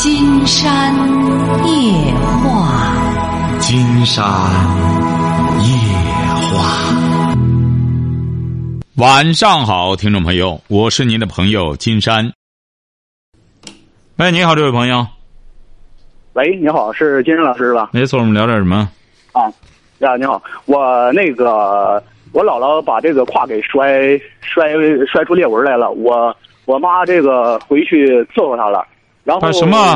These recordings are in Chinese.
金山夜话，金山夜话。晚上好，听众朋友，我是您的朋友金山。喂，你好，这位朋友。喂，你好，是金山老师吧？没错，我们聊点什么？啊，呀，你好，我那个我姥姥把这个胯给摔摔摔出裂纹来了，我我妈这个回去伺候她了，然后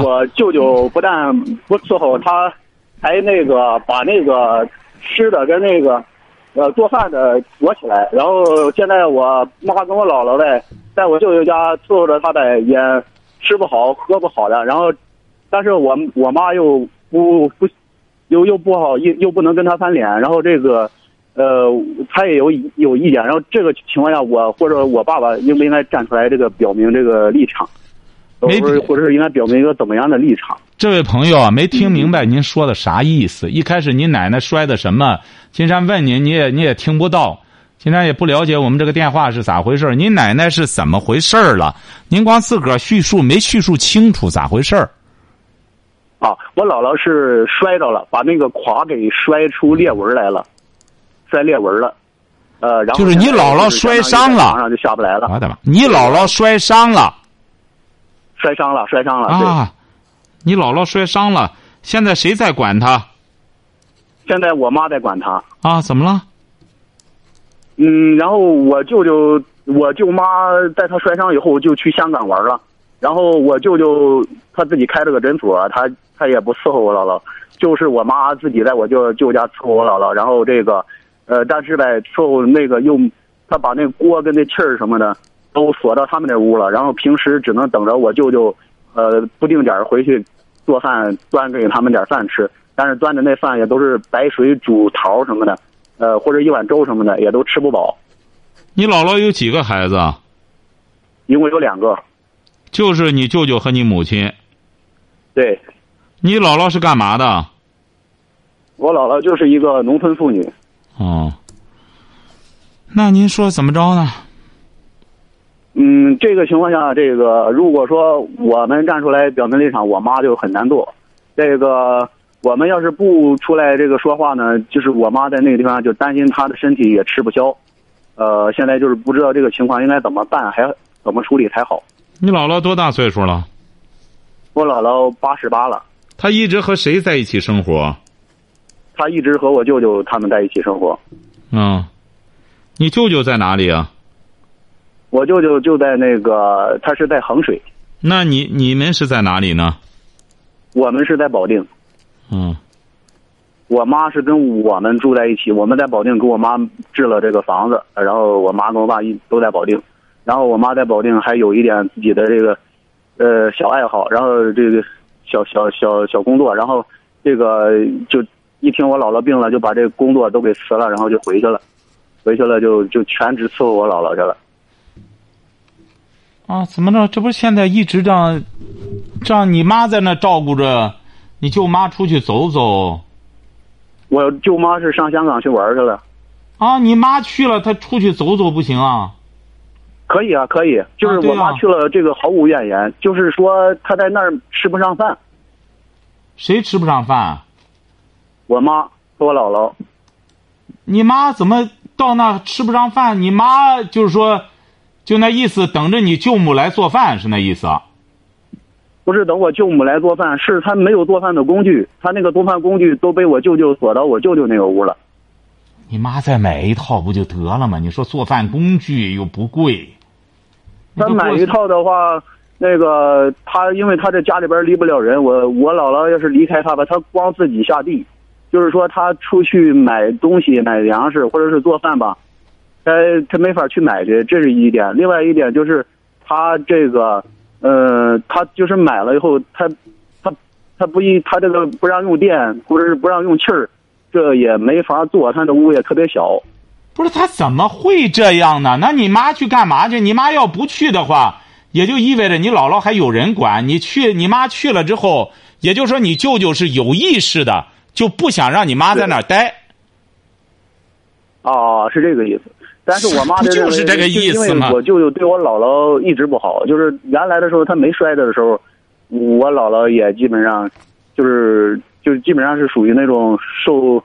我舅舅不但不伺候他，还那个把那个吃的跟那个呃做饭的躲起来，然后现在我妈跟我姥姥呗，在我舅舅家伺候着他呗，也吃不好喝不好的，然后，但是我我妈又不不又又不好又又不能跟他翻脸，然后这个，呃，他也有有意见，然后这个情况下，我或者我爸爸应不应该站出来，这个表明这个立场，没或者是应该表明一个怎么样的立场？这位朋友啊，没听明白您说的啥意思？一开始您奶奶摔的什么？金山问您，你也你也听不到，金山也不了解我们这个电话是咋回事儿您奶奶是怎么回事了？您光自个儿叙述，没叙述清楚咋回事儿？啊，我姥姥是摔着了，把那个垮给摔出裂纹来了，摔裂纹了，呃，然后就是你姥姥摔伤了马上就下不来了，我的妈！你姥姥摔伤了摔伤了，摔伤了，对。啊！你姥姥摔伤了，现在谁在管她现在我妈在管她，啊？怎么了？嗯，然后我舅舅，我舅妈在她摔伤以后就去香港玩了，然后我舅舅他自己开了个诊所，他他也不伺候我姥姥，就是我妈自己在我舅舅家伺候我姥姥，然后这个，呃，但是呗，伺候那个又他把那锅跟那气儿什么的都锁到他们那屋了，然后平时只能等着我舅舅，呃，不定点儿回去做饭端给他们点儿饭吃，但是端的那饭也都是白水煮桃什么的。呃，或者一碗粥什么的也都吃不饱，你姥姥有几个孩子？啊？一共有两个。就是你舅舅和你母亲。对，你姥姥是干嘛的？我姥姥就是一个农村妇女。哦。那您说怎么着呢？嗯，这个情况下，这个如果说我们站出来表明立场，我妈就很难做。这个我们要是不出来这个说话呢，就是我妈在那个地方就担心她的身体也吃不消。呃，现在就是不知道这个情况应该怎么办，还怎么处理才好。你姥姥多大岁数了？我姥姥八十八了，她一直和谁在一起生活？她一直和我舅舅他们在一起生活。嗯，你舅舅在哪里啊？我舅舅就在那个，他是在衡水，那你你们是在哪里呢？我们是在保定。嗯，我妈是跟我们住在一起，我们在保定给我妈置了这个房子，然后我妈跟我爸一都在保定，然后我妈在保定还有一点自己的这个，呃小爱好，然后这个小小小小工作，然后这个就一听我姥姥病了，就把这个工作都给辞了，然后就回去了，回去了就就全职伺候我姥姥去了。啊，怎么着？这不是现在一直这样，这样你妈在那照顾着，你舅妈出去走走。我舅妈是上香港去玩去了。啊，你妈去了，她出去走走不行啊？可以啊，可以，就是我妈去了，这个毫无怨言，就是说她在那儿吃不上饭，谁吃不上饭？我妈和我姥姥。你妈怎么到那吃不上饭？你妈就是说，就那意思，等着你舅母来做饭是那意思。啊不是等我舅母来做饭，是他没有做饭的工具，他那个做饭工具都被我舅舅锁到我舅舅那个屋了。你妈再买一套不就得了吗？你说做饭工具又不贵，她买一套的话，那个他因为他这家里边离不了人，我我姥姥要是离开他吧，他光自己下地，就是说他出去买东西、买粮食或者是做饭吧，她她没法去买去，这是一点。另外一点就是他这个。呃，他就是买了以后，他他他不一，他这个不让用电，或者是不让用气儿，这也没法做。他的屋也特别小。不是他怎么会这样呢？那你妈去干嘛去？你妈要不去的话，也就意味着你姥姥还有人管。你去，你妈去了之后，也就是说你舅舅是有意识的，就不想让你妈在那儿待。哦，是这个意思。但是我妈 不就是这个意思吗因为我舅舅对我姥姥一直不好，就是原来的时候他没摔的时候，我姥姥也基本上就是就是基本上是属于那种受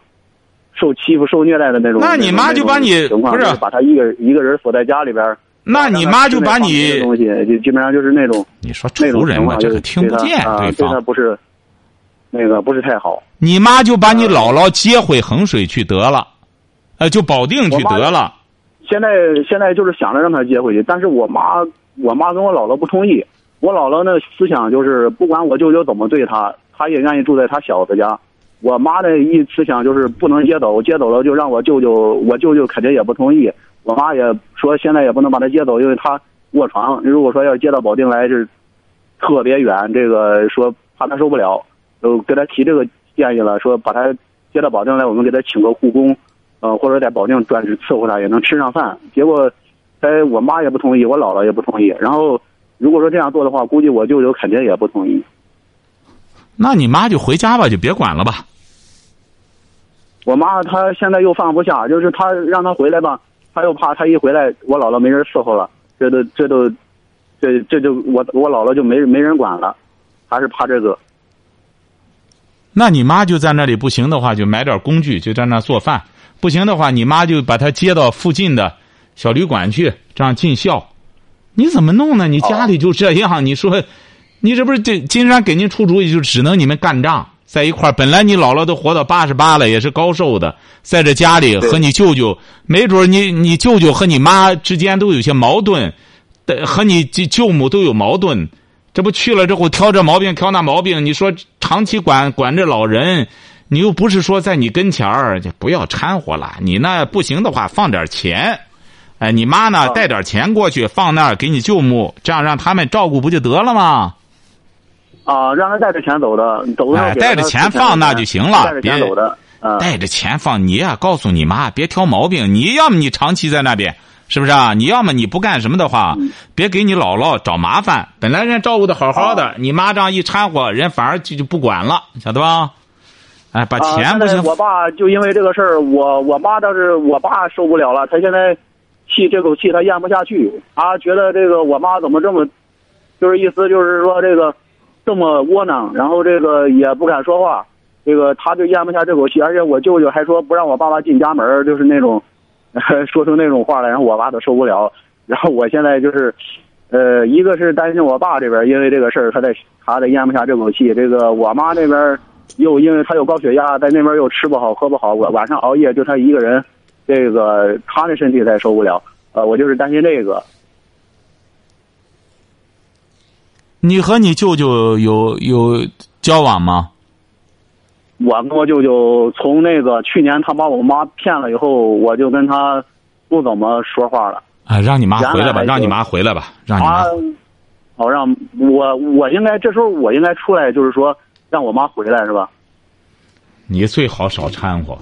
受欺负、受虐待的那种。那你妈就把你不是把他一个一个人锁在家里边儿。那你妈就把你东西就基本上就是那种你说仇人嘛，这个听不见对方啊对他。不是那个不是太好。你妈就把你姥姥接回衡水去得了，呃，就保定去得了。现在现在就是想着让他接回去，但是我妈我妈跟我姥姥不同意。我姥姥那思想就是不管我舅舅怎么对她，她也愿意住在她小子家。我妈的一思想就是不能接走，接走了就让我舅舅，我舅舅肯定也不同意。我妈也说现在也不能把他接走，因为他卧床。如果说要接到保定来就是特别远，这个说怕他受不了，就给他提这个建议了，说把他接到保定来，我们给他请个护工，呃，或者在保定专职伺候他，也能吃上饭。结果，哎，我妈也不同意，我姥姥也不同意。然后，如果说这样做的话，估计我舅舅肯定也不同意。那你妈就回家吧，就别管了吧。我妈她现在又放不下，就是她让她回来吧，她又怕她一回来，我姥姥没人伺候了，这都这都，这这就我我姥姥就没没人管了，还是怕这个。那你妈就在那里不行的话，就买点工具，就在那做饭；不行的话，你妈就把她接到附近的小旅馆去，这样尽孝。你怎么弄呢？你家里就这样，你说，你这不是这金山给您出主意，就只能你们干仗在一块儿。本来你姥姥都活到八十八了，也是高寿的，在这家里和你舅舅，没准你 你舅舅和你妈之间都有些矛盾，和你舅舅母都有矛盾。这不去了之后挑这毛病挑那毛病，你说长期管管着老人，你又不是说在你跟前儿，就不要掺和了。你那不行的话，放点钱，哎，你妈呢带点钱过去放那儿给你舅母，这样让他们照顾不就得了吗？啊，让他带着钱走的，哎带着钱放那就行了带着钱别走的，啊，带着钱放你呀、告诉你妈别挑毛病。你要么你长期在那边，是不是啊？你要么你不干什么的话，别给你姥姥找麻烦。本来人照顾的好好的，你妈这样一掺和，人反而就就不管了，晓得吧？哎，把啊钱不行现在，我爸就因为这个事儿，我我妈倒是我爸受不了了，他现在气这口气他咽不下去，他觉得这个我妈怎么这么，就是意思就是说这个这么窝囊，然后这个也不敢说话，这个他就咽不下这口气，而且我舅舅还说不让我爸爸进家门，就是那种 说出那种话来，然后我爸都受不了，然后我现在就是。呃，一个是担心我爸这边因为这个事儿，他在他得咽不下这口气。这个我妈那边又因为他有高血压，在那边又吃不好喝不好，晚晚上熬夜，就他一个人，这个他的身体才受不了。呃，我就是担心这个。你和你舅舅有有交往吗？我跟我舅舅从那个去年他把我妈骗了以后，我就跟他不怎么说话了。啊，让你妈回来吧，让你妈回来吧，让你妈他，好让我我应该这时候我应该出来，就是说让我妈回来是吧？你最好少掺和。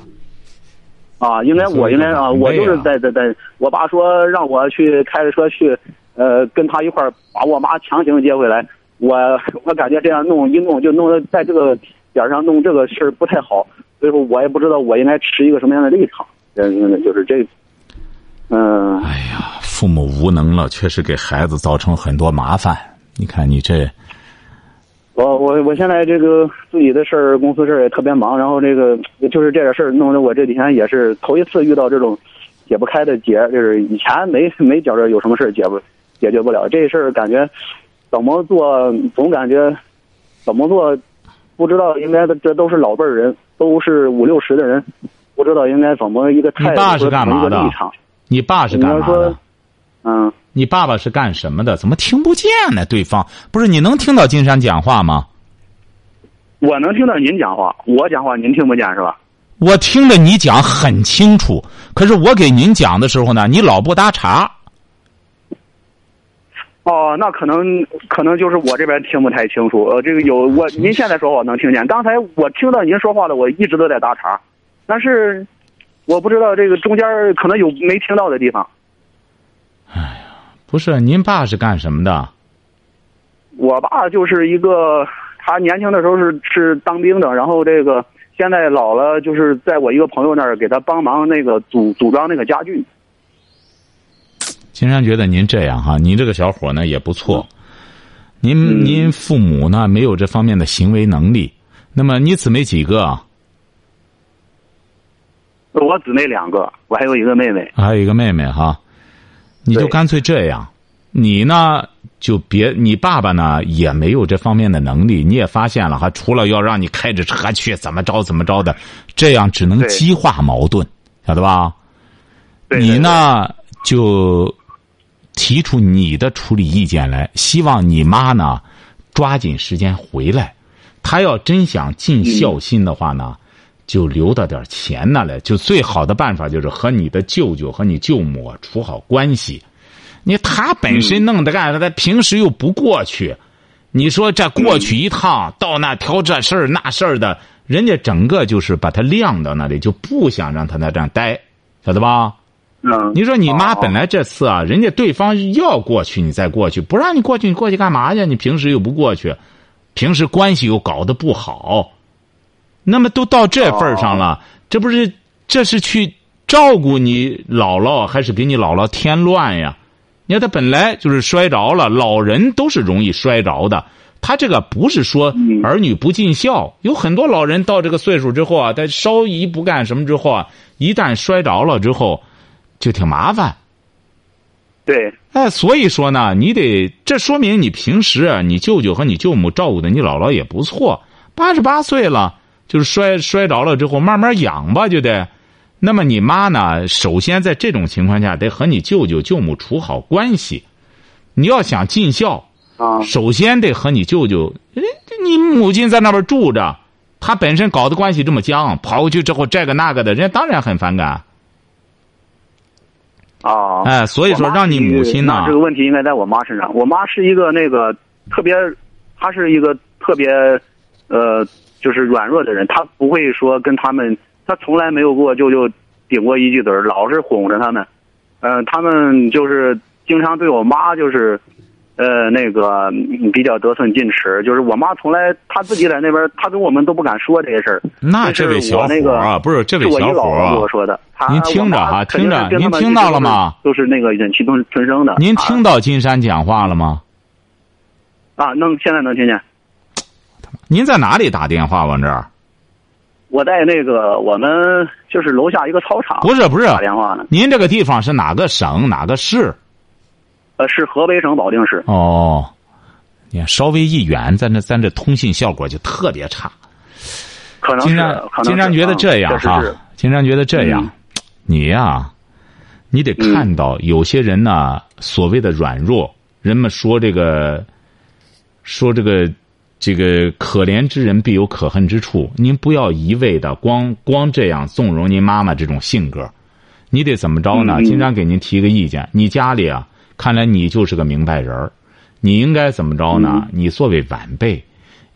啊，应该我应该啊，我就是在在在，我爸说让我去开着车去，呃，跟他一块儿把我妈强行接回来。我我感觉这样弄一弄就弄得在这个点儿上弄这个事儿不太好，所以说我也不知道我应该持一个什么样的立场。嗯，就是这，嗯、哎呀，父母无能了，确实给孩子造成很多麻烦。你看你这，我我我现在这个自己的事儿，公司事儿也特别忙，然后这个就是这点事儿弄得我这几天也是头一次遇到这种解不开的结，就是以前没没觉着有什么事儿解不解决不了，这事儿感觉怎么做总感觉怎么做不知道，应该这都是老辈儿人，都是五六十的人，不知道应该怎么一个态度你爸是干嘛的。你爸是干嘛的？嗯，你爸爸是干什么的？怎么听不见呢？对方不是你能听到金山讲话吗？我能听到您讲话，我讲话您听不见是吧？我听着你讲很清楚，可是我给您讲的时候呢，你老不搭茬。哦，那可能可能就是我这边听不太清楚。呃，这个有我，您现在说话我能听见。刚才我听到您说话了，我一直都在搭茬，但是我不知道这个中间可能有没听到的地方。不是，您爸是干什么的？我爸就是一个，他年轻的时候是是当兵的，然后这个现在老了，就是在我一个朋友那儿给他帮忙那个组组装那个家具。金山觉得您这样哈，您这个小伙呢也不错。您您父母呢没有这方面的行为能力，那么你姊妹几个？我姊妹两个，我还有一个妹妹。还有一个妹妹哈，你就干脆这样，你呢就别，你爸爸呢也没有这方面的能力，你也发现了哈，除了要让你开着车去怎么着怎么着的，这样只能激化矛盾，晓得吧？你？呢就提出你的处理意见来，希望你妈呢抓紧时间回来。她要真想尽孝心的话呢，就留到点钱那来。就最好的办法就是和你的舅舅和你舅母处好关系。你他本身弄得干，他平时又不过去，你说这过去一趟，到那挑这事儿那事儿的，人家整个就是把他晾到那里，就不想让他在这儿待，晓得吧？你说你妈本来这次啊，人家对方要过去，你再过去，不让你过去，你过去干嘛去？你平时又不过去，平时关系又搞得不好，那么都到这份儿上了，这不是这是去照顾你姥姥，还是给你姥姥添乱呀？你看他本来就是摔着了，老人都是容易摔着的。他这个不是说嗯儿女不尽孝，有很多老人到这个岁数之后啊，他稍一不干什么之后啊，一旦摔着了之后，就挺麻烦。对，哎，所以说呢，你得这说明你平时啊，你舅舅和你舅母照顾的你姥姥也不错。八十八岁了，就是摔摔着了之后，慢慢养吧，就得。那么你妈呢？首先在这种情况下，得和你舅舅舅母处好关系。你要想尽孝，啊，首先得和你舅舅，人你母亲在那边住着，她本身搞的关系这么僵，跑过去之后这个那个的，人家当然很反感。啊，哎，所以说让你母亲呢，这个问题应该在我妈身上。我妈是一个那个特别，她是一个特别，呃，就是软弱的人，他不会说跟他们，他从来没有过就就顶过一句嘴儿，老是哄着他们。嗯、他们就是经常对我妈就是，呃，那个嗯比较得寸进尺。就是我妈从来她自己在那边，她跟我们都不敢说这些事儿。那这位小伙我那个啊，不是这位小伙儿啊跟我说的。您听着哈我妈肯定是听着您听到了吗都是那个忍气吞吞声的。您啊听到金山讲话了吗？啊，能现在能听见。您在哪里打电话往这儿？我在那个我们就是楼下一个操场不是不是，打电话呢，您这个地方是哪个省哪个市？呃，是河北省保定市。哦，你看稍微一远，咱这咱这通信效果就特别差。可能是金山，可能是金山觉得这样哈啊确实是，金山觉得这样嗯，你呀，你得看到有些人呢，所谓的软弱，人们说这个，说这个，这个可怜之人必有可恨之处。您不要一味的光光这样纵容您妈妈这种性格，你得怎么着呢？嗯嗯金山给您提个意见，你家里啊，看来你就是个明白人儿，你应该怎么着呢？嗯你作为晚辈。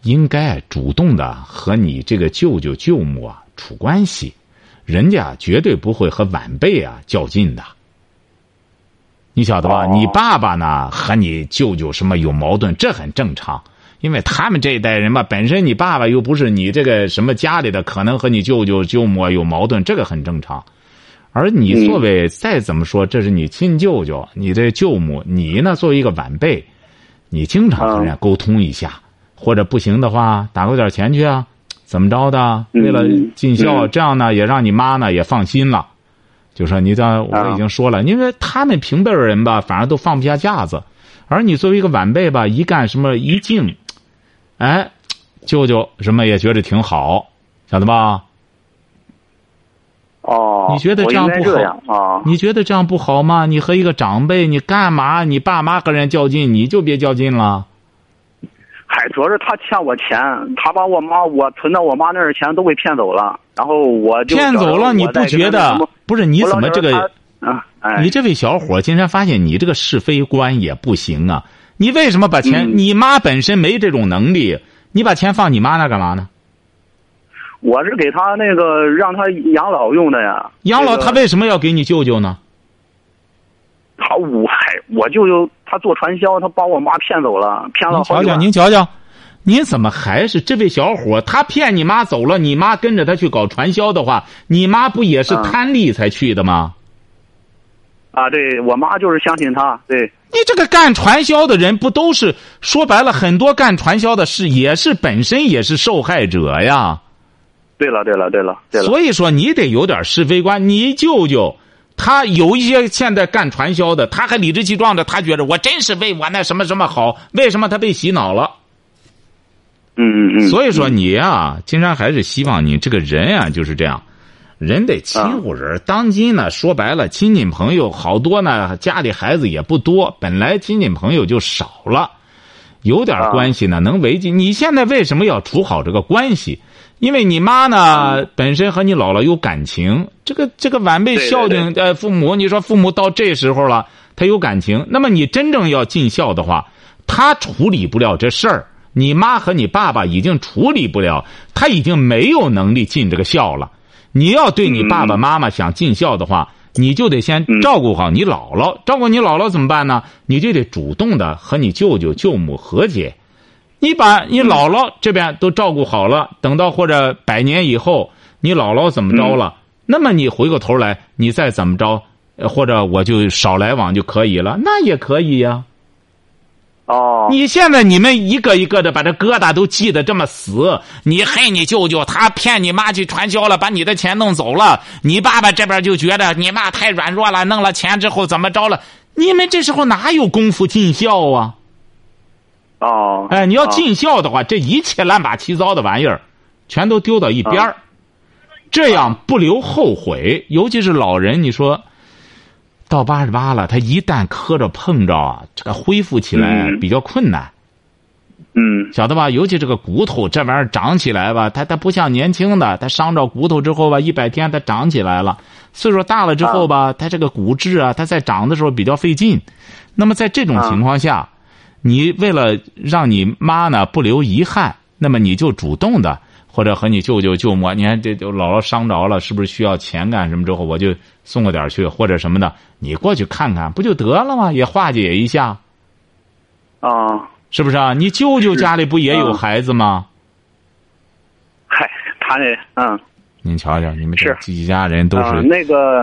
应该主动的和你这个舅舅舅母啊处关系，人家绝对不会和晚辈啊较劲的。你晓得吧？哦你爸爸呢和你舅舅什么有矛盾，这很正常，因为他们这一代人吧，本身你爸爸又不是你这个什么家里的，可能和你舅舅舅母啊有矛盾，这个很正常。而你嗯作为再怎么说，这是你亲舅舅，你这舅母，你呢作为一个晚辈，你经常和人家沟通一下。或者不行的话，打过点钱去啊，怎么着的？嗯为了尽孝，嗯这样呢也让你妈呢也放心了。就说你这我已经说了，因为他们平辈儿人吧，反而都放不下架子，而你作为一个晚辈吧，一干什么一敬，哎，舅舅什么也觉得挺好，晓得吧？哦，你觉得这样不好应该这样啊？你觉得这样不好吗？你和一个长辈，你干嘛？你爸妈和人较劲，你就别较劲了。嗨，主要是他欠我钱，他把我妈我存到我妈那儿的钱都给骗走了，然后我就骗走了，你不觉得？不是你怎么这个？啊，哎，你这位小伙竟然发现你这个是非观也不行啊！你为什么把钱？嗯你妈本身没这种能力，你把钱放你妈那干嘛呢？我是给他那个让他养老用的呀。养老这个他为什么要给你舅舅呢？他我嗨，我舅舅他做传销，他把我妈骗走了，骗了您瞧瞧，好几万。您瞧瞧，您怎么还是这位小伙？他骗你妈走了，你妈跟着他去搞传销的话，你妈不也是嗯贪利才去的吗？啊，对我妈就是相信他，对，你这个干传销的人不都是说白了，很多干传销的是也是本身也是受害者呀。对了，对了，对了，对了。所以说，你得有点是非观。你舅舅他有一些现在干传销的，他还理直气壮的，他觉得我真是为我那什么什么好。为什么他被洗脑了？嗯嗯嗯。所以说你呀，金山还是希望你这个人呀就是这样，人得亲乎人。当今呢，说白了，亲戚朋友好多呢，家里孩子也不多，本来亲戚朋友就少了，有点关系呢能维系。你现在为什么要处好这个关系？因为你妈呢，本身和你姥姥有感情，这个这个晚辈孝敬呃父母，你说父母到这时候了，他有感情，那么你真正要尽孝的话，他处理不了这事儿。你妈和你爸爸已经处理不了，他已经没有能力尽这个孝了。你要对你爸爸妈妈想尽孝的话，你就得先照顾好你姥姥。照顾你姥姥怎么办呢？你就得主动的和你舅舅舅母和解。你把你姥姥这边都照顾好了，等到或者百年以后，你姥姥怎么着了？那么你回过头来，你再怎么着，或者我就少来往就可以了，那也可以呀。哦。你现在你们一个一个的把这疙瘩都记得这么死，你恨你舅舅，他骗你妈去传销了，把你的钱弄走了。你爸爸这边就觉得你妈太软弱了，弄了钱之后怎么着了？你们这时候哪有功夫尽孝啊？哦，哎，你要尽孝的话，这一切乱八七糟的玩意儿，全都丢到一边儿，这样不留后悔。尤其是老人，你说到八十八了，他一旦磕着碰着啊，这个恢复起来比较困难。嗯，晓得吧？尤其这个骨头这玩意儿长起来吧，它它不像年轻的，它伤着骨头之后吧，一百天它长起来了。岁数大了之后吧，它这个骨质啊，它在长的时候比较费劲。那么在这种情况下。你为了让你妈呢不留遗憾，那么你就主动的，或者和你舅舅舅母，你看这就姥姥伤着了，是不是需要钱干什么？之后我就送个点去，或者什么的，你过去看看不就得了吗？也化解一下。啊，是不是啊？你舅舅家里不也有孩子吗？嗨，他那嗯，您瞧瞧，你们这几家人都是那个，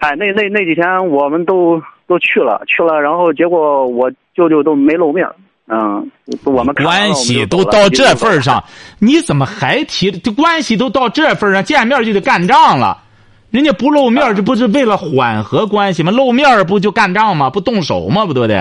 哎，那那那几天我们都。都去了，去了，然后结果我舅舅都没露面嗯，我们关系都到这份上，你怎么还提？这关系都到这份上，见面就得干仗了。人家不露面，这不是为了缓和关系吗？露面不就干仗吗？不动手吗？不对不对？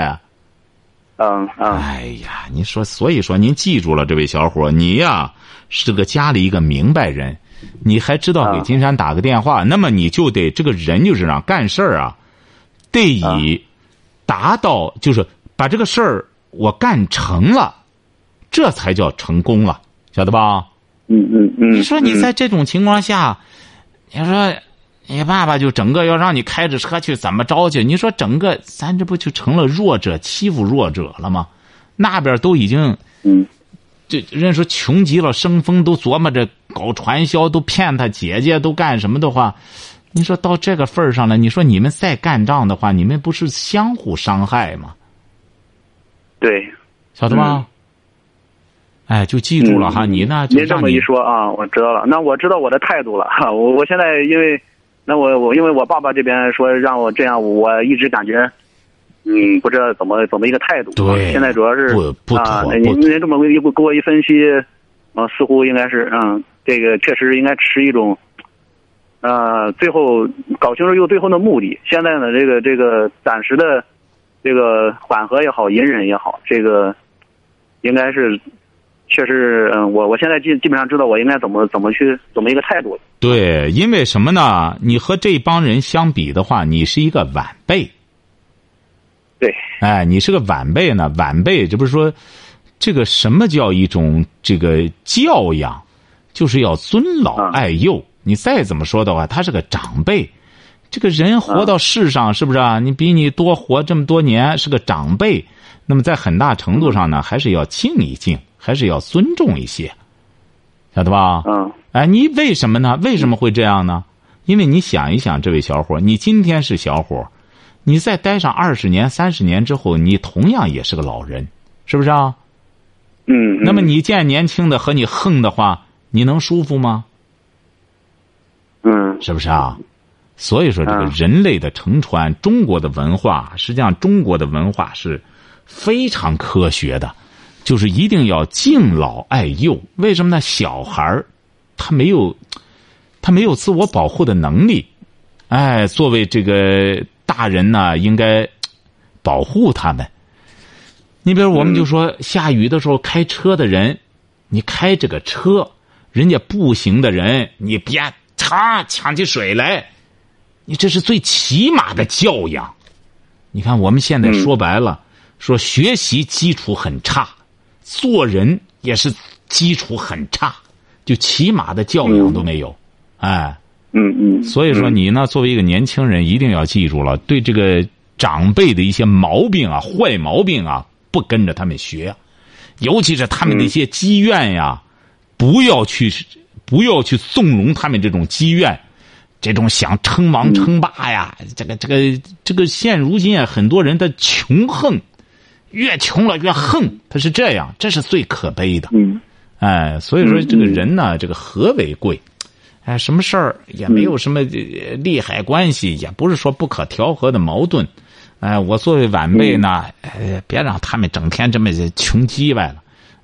嗯嗯。哎呀，你说，所以说您记住了，这位小伙，你呀是个家里一个明白人，你还知道给金山打个电话，那么你就得这个人就是让干事儿啊。得以达到，就是把这个事儿我干成了，这才叫成功了，晓得吧？嗯嗯嗯。你说你在这种情况下，你说你爸爸就整个要让你开着车去怎么着去？你说整个咱这不就成了弱者欺负弱者了吗？那边都已经，嗯，这人说穷极了生风，都琢磨着搞传销，都骗他姐姐，都干什么的话。你说到这个份儿上了，你说你们再干仗的话，你们不是相互伤害吗？对，晓得吗？哎，就记住了哈，你呢？您这么一说啊，我知道了。那我知道我的态度了哈。我我现在因为，那我我因为我爸爸这边说让我这样，我一直感觉，嗯，不知道怎么怎么一个态度。对，现在主要是不不啊，您您这么一给我一分析，啊，似乎应该是嗯，这个确实应该持一种。呃，最后搞清楚又最后的目的。现在呢，这个这个暂时的这个缓和也好，隐忍也好，这个应该是确实，嗯，我我现在基基本上知道我应该怎么怎么去怎么一个态度。对，因为什么呢？你和这帮人相比的话，你是一个晚辈。对。哎，你是个晚辈呢，晚辈这不是说这个什么叫一种这个教养，就是要尊老爱幼。你再怎么说的话，他是个长辈，这个人活到世上是不是啊？你比你多活这么多年，是个长辈，那么在很大程度上呢，还是要敬一敬，还是要尊重一些，晓得吧？嗯。哎，你为什么呢？为什么会这样呢？因为你想一想，这位小伙，你今天是小伙，你再待上二十年、三十年之后，你同样也是个老人，是不是啊？嗯。那么你见年轻的和你横的话，你能舒服吗？嗯，是不是啊？所以说，这个嗯人类的乘船，中国的文化，实际上中国的文化是非常科学的，就是一定要敬老爱幼。为什么呢？小孩儿他没有他没有自我保护的能力，哎，作为这个大人呢，应该保护他们。你比如，我们就说下雨的时候开车的人，你开这个车，人家步行的人，你别嚓抢起水来，你这是最起码的教养。你看，我们现在说白了，说学习基础很差，做人也是基础很差，就起码的教养都没有，哎。嗯嗯，所以说，你呢，作为一个年轻人，一定要记住了，对这个长辈的一些毛病啊、坏毛病啊，不跟着他们学，尤其是他们的一些积怨呀，不要去，不要去纵容他们这种积怨，这种想称王称霸呀，这个这个这个，现如今啊，很多人的穷横，越穷了越横，他是这样，这是最可悲的。嗯哎，所以说这个人呢，这个和为贵。哎，什么事儿也没有什么呃利害关系，也不是说不可调和的矛盾。哎，我作为晚辈呢，呃，别让他们整天这么穷叽歪了。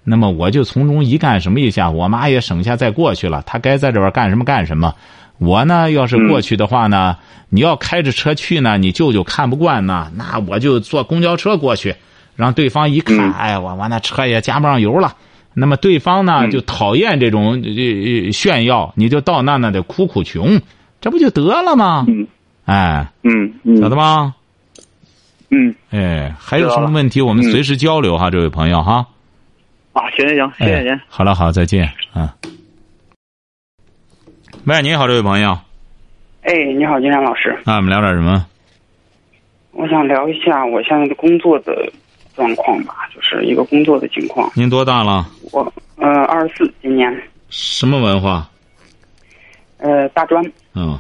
那么我就从中一干什么一下，我妈也省下再过去了，她该在这边干什么干什么。我呢，要是过去的话呢，你要开着车去呢，你舅舅看不惯呢，那我就坐公交车过去，让对方一看，哎，我我那车也加不上油了。那么对方呢就讨厌这种呃炫耀，你就到那那得哭哭穷，这不就得了吗？嗯哎，嗯嗯，晓得吗？嗯哎，还有什么问题我们随时交流哈，这位朋友哈。啊，行行行，谢谢您哎。。好了，好，再见。嗯。喂，你好，这位朋友。哎，你好，金山老师，那，我们聊点什么？我想聊一下我现在的工作的状况吧，就是一个工作的情况。您多大了？我呃二十四，今年什么文化？呃大专，嗯，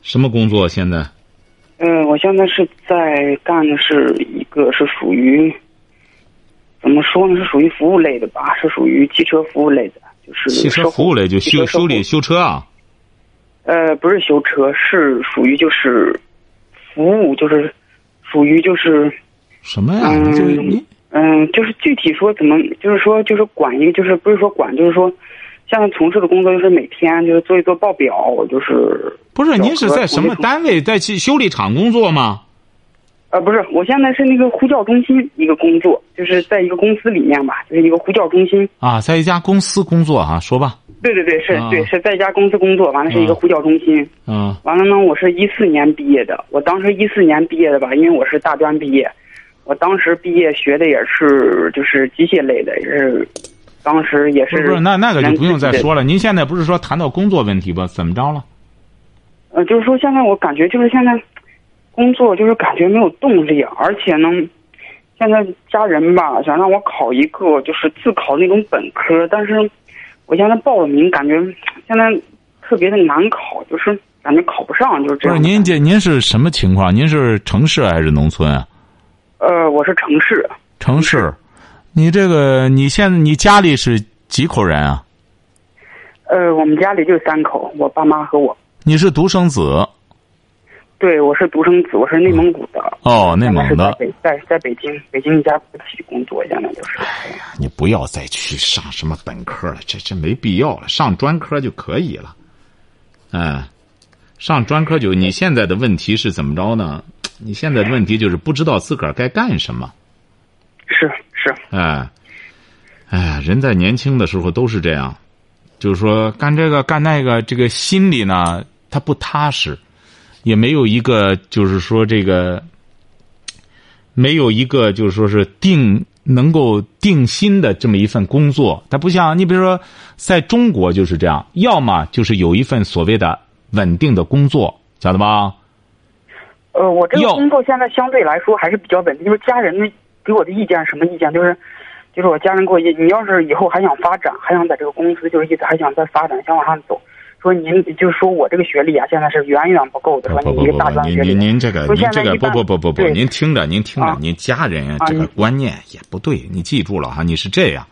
什么工作？现在？呃我现在是在干的是一个是属于怎么说呢？是属于服务类的吧，是属于汽车服务类的，就是汽车服务类就修修理修车啊？呃，不是修车，是属于就是服务，就是属于就是什么呀？嗯嗯，就是具体说怎么，就是说就是管一个，就是不是说管，就是说现在从事的工作就是每天就是做一做报表，就是不是您是在什么单位？在去修理厂工作吗？呃不是，我现在是那个呼叫中心一个工作，就是在一个公司里面吧，就是一个呼叫中心。啊，在一家公司工作啊、说吧。对对对，是、啊对是在一家公司工作，完了是一个啊呼叫中心。嗯完了呢，我是一四年毕业的，我当时一四年毕业的吧，因为我是大专毕业，我当时毕业学的也是就是机械类的，也是当时也是不是不是，那那个就不用再。说了。您现在不是说谈到工作问题吧？怎么着了？呃，就是说现在我感觉就是现在工作就是感觉没有动力，而且呢，现在家人吧想让我考一个就是自考那种本科，但是我现在报了名，感觉现在特别的难考，就是感觉考不上，就是这样。不是您这您是什么情况？您是城市还是农村啊？呃，我是城市，城市。你这个你现在你家里是几口人啊？呃，我们家里就三口，我爸妈和我。你是独生子对，我是独生子，我是内蒙古的。哦，内蒙的。在是在北在在北京，北京一家国企工作，现在就是。哎呀你不要再去上什么本科了，这这没必要了，上专科就可以了。嗯，上专科就你现在的问题是怎么着呢？你现在的问题就是不知道自个儿该干什么。是是，哎，哎呀，人在年轻的时候都是这样，就是说干这个干那个，这个心里呢他不踏实，也没有一个就是说这个，没有一个就是说是定能够定心的这么一份工作。他不像你比如说在中国就是这样，要么就是有一份所谓的稳定的工作，晓得吧？呃，我这个工作现在相对来说还是比较稳定，就是家人给我的意见什么意见，就是，就是我家人给我意，你要是以后还想发展，还想在这个公司，就是意思还想再发展，想往上走，说您就是说我这个学历啊，现在是远远不够的，您专学历。您，您这个您这个不不不不不，您听着您听着啊，您家人啊这个观念也不对，你记住了哈，你是这样，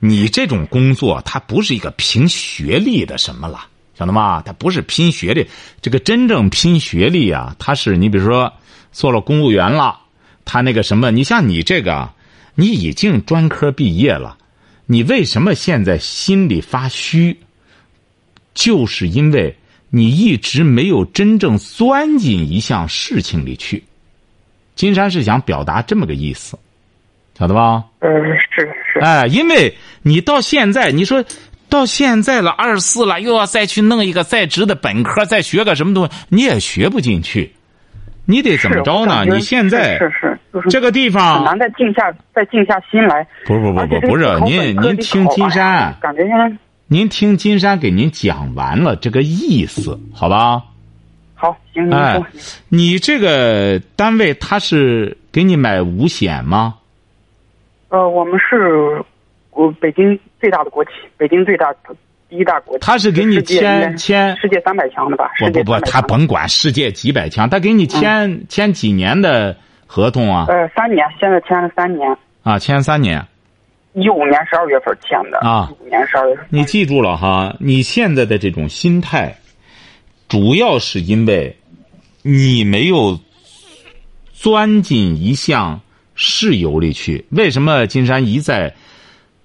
你这种工作它不是一个凭学历的什么了，晓得吗？它不是拼学历，这个真正拼学历啊，它是你比如说做了公务员了，他那个什么，你像你这个，你已经专科毕业了，你为什么现在心里发虚？就是因为你一直没有真正钻进一项事情里去。金山是想表达这么个意思，晓得吧？嗯，是是。哎，因为你到现在，你说到现在了，二十四了，又要再去弄一个在职的本科，再学个什么东西，你也学不进去。你得怎么着呢？你现在是是就是这个地方很难再静下再静下心来。不不不不不是您您听金山，感觉现在您听金山给您讲完了这个意思，好吧？好，行，您哎。，你这个单位他是给你买五险吗？呃，我们是我北京最大的国企，北京最大第一大国企。他是给你签签世界三百强的吧？不不不，他甭管世界几百强，他给你签、签几年的合同啊？呃，三年，现在签了三年，啊，签三年。一五年十二月份签的啊一五年十二月份。你记住了哈，你现在的这种心态，主要是因为你没有钻进一项事由里去。为什么金山一再，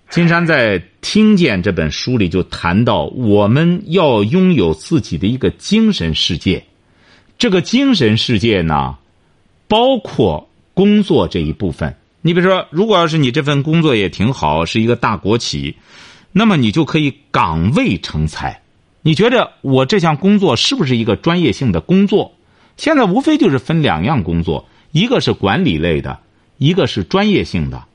金山在听见这本书里就谈到，我们要拥有自己的一个精神世界。这个精神世界呢，包括工作这一部分。你比如说，如果要是你这份工作也挺好，是一个大国企，那么你就可以岗位成才。你觉得我这项工作是不是一个专业性的工作？现在无非就是分两样工作，一个是管理类的，一个是专业性的。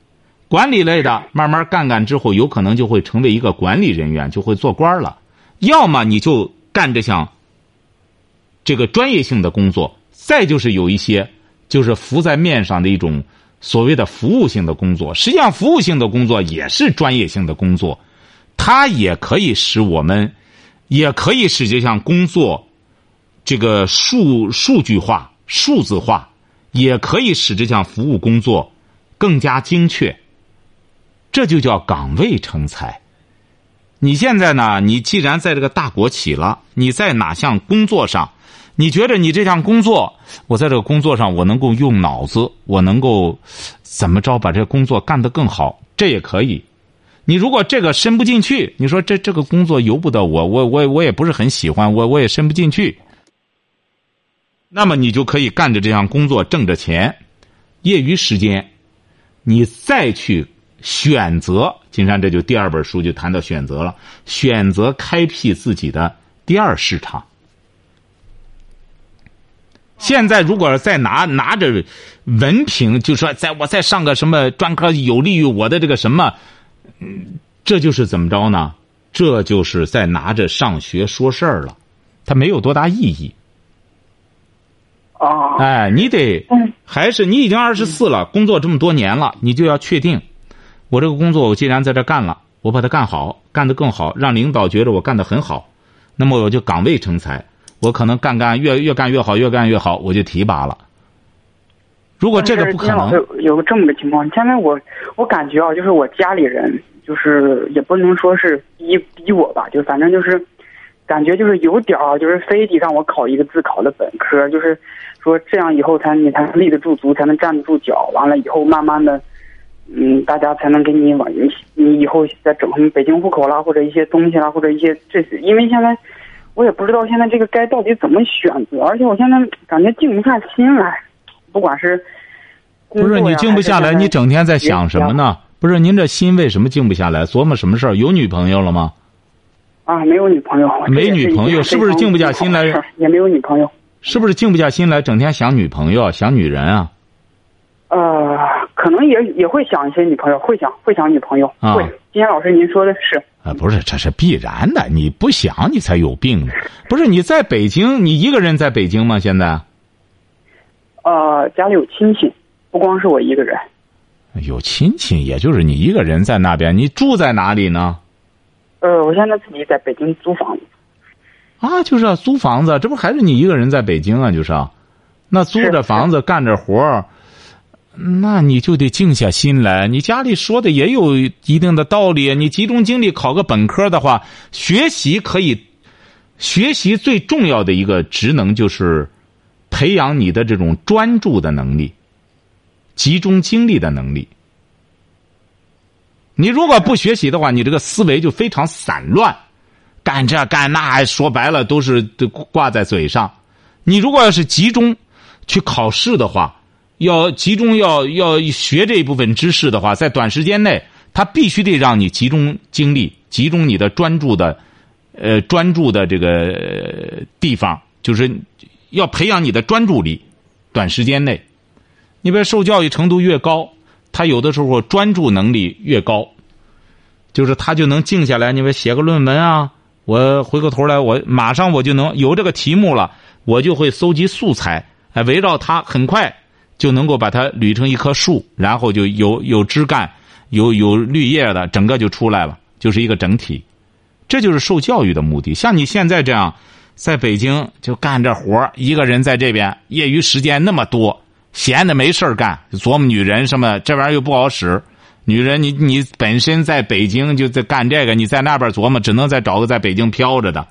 管理类的慢慢干干之后，有可能就会成为一个管理人员，就会做官了。要么你就干这项这个专业性的工作，再就是有一些就是浮在面上的一种所谓的服务性的工作。实际上，服务性的工作也是专业性的工作，它也可以使我们，也可以使这项工作这个数数据化、数字化，也可以使这项服务工作更加精确。这就叫岗位成才。你现在呢？你既然在这个大国企了，你在哪项工作上，你觉得你这项工作，我在这个工作上我能够用脑子，我能够怎么着把这工作干得更好，这也可以。你如果这个伸不进去，你说这这个工作由不得我，我我我也不是很喜欢，我我也伸不进去。那么你就可以干着这项工作挣着钱，业余时间，你再去选择。金山这就第二本书就谈到选择了，选择开辟自己的第二市场。现在如果再拿拿着文凭，就说在我再上个什么专科，有利于我的这个什么，嗯，这就是怎么着呢？这就是在拿着上学说事儿了，它没有多大意义。啊，哎，你得嗯。还是你已经二十四了，工作这么多年了，你就要确定，我这个工作我既然在这干了，我把它干好，干得更好，让领导觉得我干得很好，那么我就岗位成才，我可能干干越越干越好，越干越好，我就提拔了。如果这个不可能有个这么个情况，现在我我感觉啊，就是我家里人，就是也不能说是逼逼我吧，就反正就是感觉就是有点儿啊，就是非得让我考一个自考的本科，就是说这样以后才你才能立得住足，才能站得住脚，完了以后慢慢的，嗯，大家才能给你往你你以后再整什么北京户口啦，或者一些东西啦，或者一些这些，因为现在我也不知道现在这个该到底怎么选择，而且我现在感觉静不下心来，不管是工不是你静不下来，你整天在想什么呢？不是您这心为什么静不下来？琢磨什么事儿？有女朋友了吗？啊，没有女朋友，没女朋友是不是静不下心来也没有女朋友。是不是静不下心来，整天想女朋友、想女人啊？呃，可能也也会想一些女朋友，会想会想女朋友，啊会。金岩老师，您说的是，啊，不是，这是必然的。你不想，你才有病呢。不是你在北京，你一个人在北京吗？现在呃，家里有亲戚，不光是我一个人。有亲戚，也就是你一个人在那边。你住在哪里呢？呃，我现在自己在北京租房子。啊，就是啊租房子，这不还是你一个人在北京啊？就是啊，那租着房子干着活儿，那你就得静下心来。你家里说的也有一定的道理。你集中精力考个本科的话，学习可以学习最重要的一个职能就是培养你的这种专注的能力、集中精力的能力。你如果不学习的话，你这个思维就非常散乱，干这干那，说白了都是都挂在嘴上。你如果要是集中去考试的话，要集中要要学这一部分知识的话，在短时间内，他必须得让你集中精力，集中你的专注的，呃，专注的这个地方，就是要培养你的专注力。短时间内，你比如受教育程度越高。他有的时候专注能力越高，就是他就能静下来。你说写个论文啊，我回过头来，我马上我就能有这个题目了，我就会搜集素材，哎，围绕它很快就能够把它捋成一棵树，然后就有有枝干、有有绿叶的，整个就出来了，就是一个整体。这就是受教育的目的。像你现在这样，在北京就干这活一个人在这边，业余时间那么多。闲的没事干，琢磨女人什么，这玩意儿又不好使。女人，你你本身在北京就在干这个，你在那边琢磨，只能再找个在北京飘着的。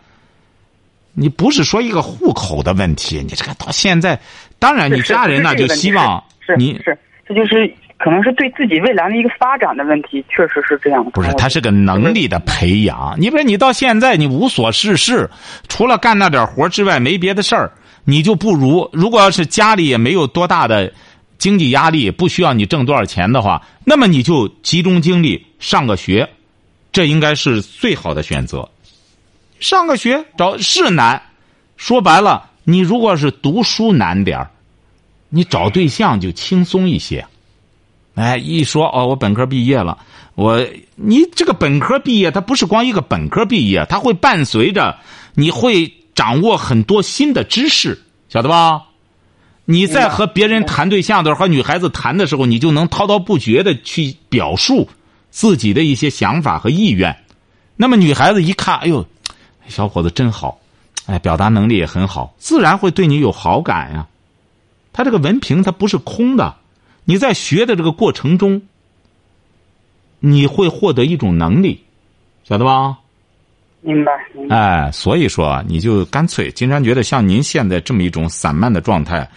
你不是说一个户口的问题，你这个到现在，当然你家人呢就希望你是，这就是可能是对自己未来的一个发展的问题，确实是这样。不是，他是个能力的培养。你比如你到现在你无所事事，除了干那点活之外没别的事儿。你就不如，如果要是家里也没有多大的经济压力，不需要你挣多少钱的话，那么你就集中精力上个学，这应该是最好的选择。上个学找是难，说白了，你如果是读书难点儿，你找对象就轻松一些。哎，一说哦，我本科毕业了，我你这个本科毕业，它不是光一个本科毕业，它会伴随着你会。掌握很多新的知识，晓得吧？你在和别人谈对象的时候，和女孩子谈的时候，你就能滔滔不绝的去表述自己的一些想法和意愿。那么女孩子一看，哎呦，小伙子真好，哎，表达能力也很好，自然会对你有好感呀。他这个文凭他不是空的，你在学的这个过程中，你会获得一种能力，晓得吧？明白，哎，所以说你就干脆，金山觉得像您现在这么一种散漫的状态，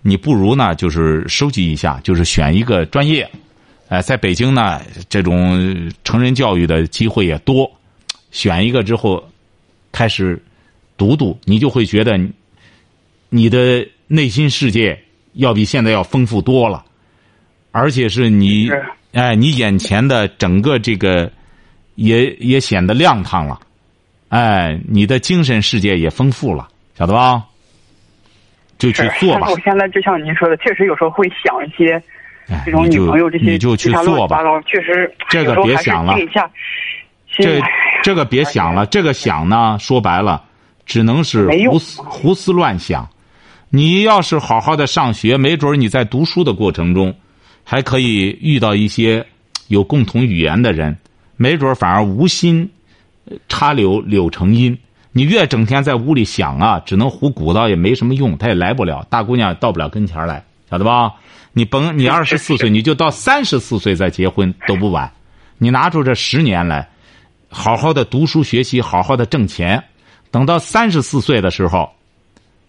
你不如呢，就是收集一下，就是选一个专业，哎，在北京呢，这种成人教育的机会也多，选一个之后，开始读读，你就会觉得，你的内心世界要比现在要丰富多了，而且是你，哎，你眼前的整个这个，也也显得亮堂了。哎，你的精神世界也丰富了，晓得吧？就去做吧。我现在就像您说的，确实有时候会想一些这种女朋友这些，你就去做吧。确实，这个别想了。这这个别想了，这个想呢，说白了，只能是胡思胡思乱想。你要是好好的上学，没准你在读书的过程中，还可以遇到一些有共同语言的人，没准反而无心。插柳柳成荫，你越整天在屋里想啊，只能胡鼓捣，也没什么用，他也来不了。大姑娘到不了跟前来，晓得吧？你甭，你二十四岁，你就到三十四岁再结婚都不晚。你拿出这十年来，好好的读书学习，好好的挣钱，等到三十四岁的时候，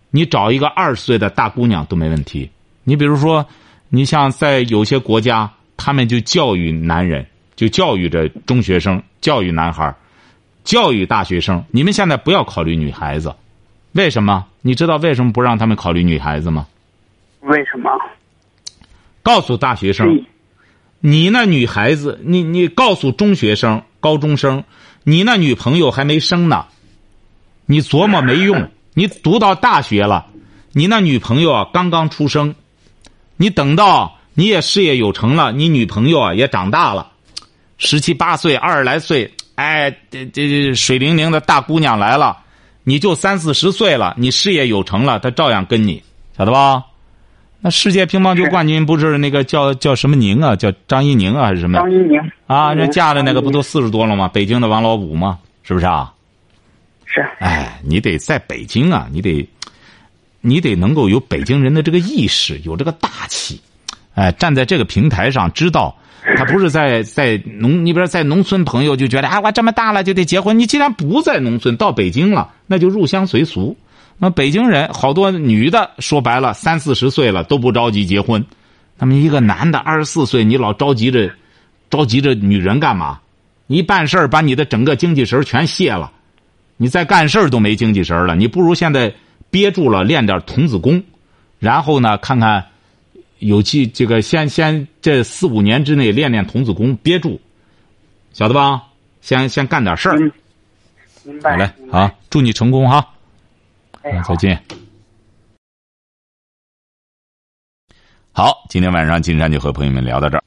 你找一个二十岁的大姑娘都没问题。你比如说，你像在有些国家，他们就教育男人，就教育着中学生，教育男孩教育大学生，你们现在不要考虑女孩子，为什么？你知道为什么不让他们考虑女孩子吗？为什么？告诉大学生，你那女孩子，你你告诉中学生、高中生，你那女朋友还没生呢，你琢磨没用。你读到大学了，你那女朋友啊刚刚出生，你等到你也事业有成了，你女朋友啊也长大了，十七八岁、二十来岁。哎，这这水灵灵的大姑娘来了，你就三四十岁了，你事业有成了，她照样跟你，晓得吧？那世界乒乓球冠军不是那个叫叫什么宁啊？叫张怡宁啊，还是什么？张怡宁啊，人嫁的那个不都四十多了吗？北京的王老五吗？是不是啊？是。哎，你得在北京啊，你得，你得能够有北京人的这个意识，有这个大气，哎，站在这个平台上，知道。他不是在在农，你比如说在农村朋友就觉得啊，我这么大了就得结婚。你既然不在农村，到北京了，那就入乡随俗。那北京人好多女的，说白了三四十岁了都不着急结婚。那么一个男的二十四岁，你老着急着，着急着女人干嘛？你办事儿把你的整个精气神全泄了，你再干事儿都没精气神了。你不如现在憋住了练点童子功，然后呢看看有气这个先先这四五年之内练练童子功，憋住，晓得吧？先先干点事儿。嗯明白。好嘞，好，祝你成功哈。再见。好，今天晚上金山就和朋友们聊到这儿。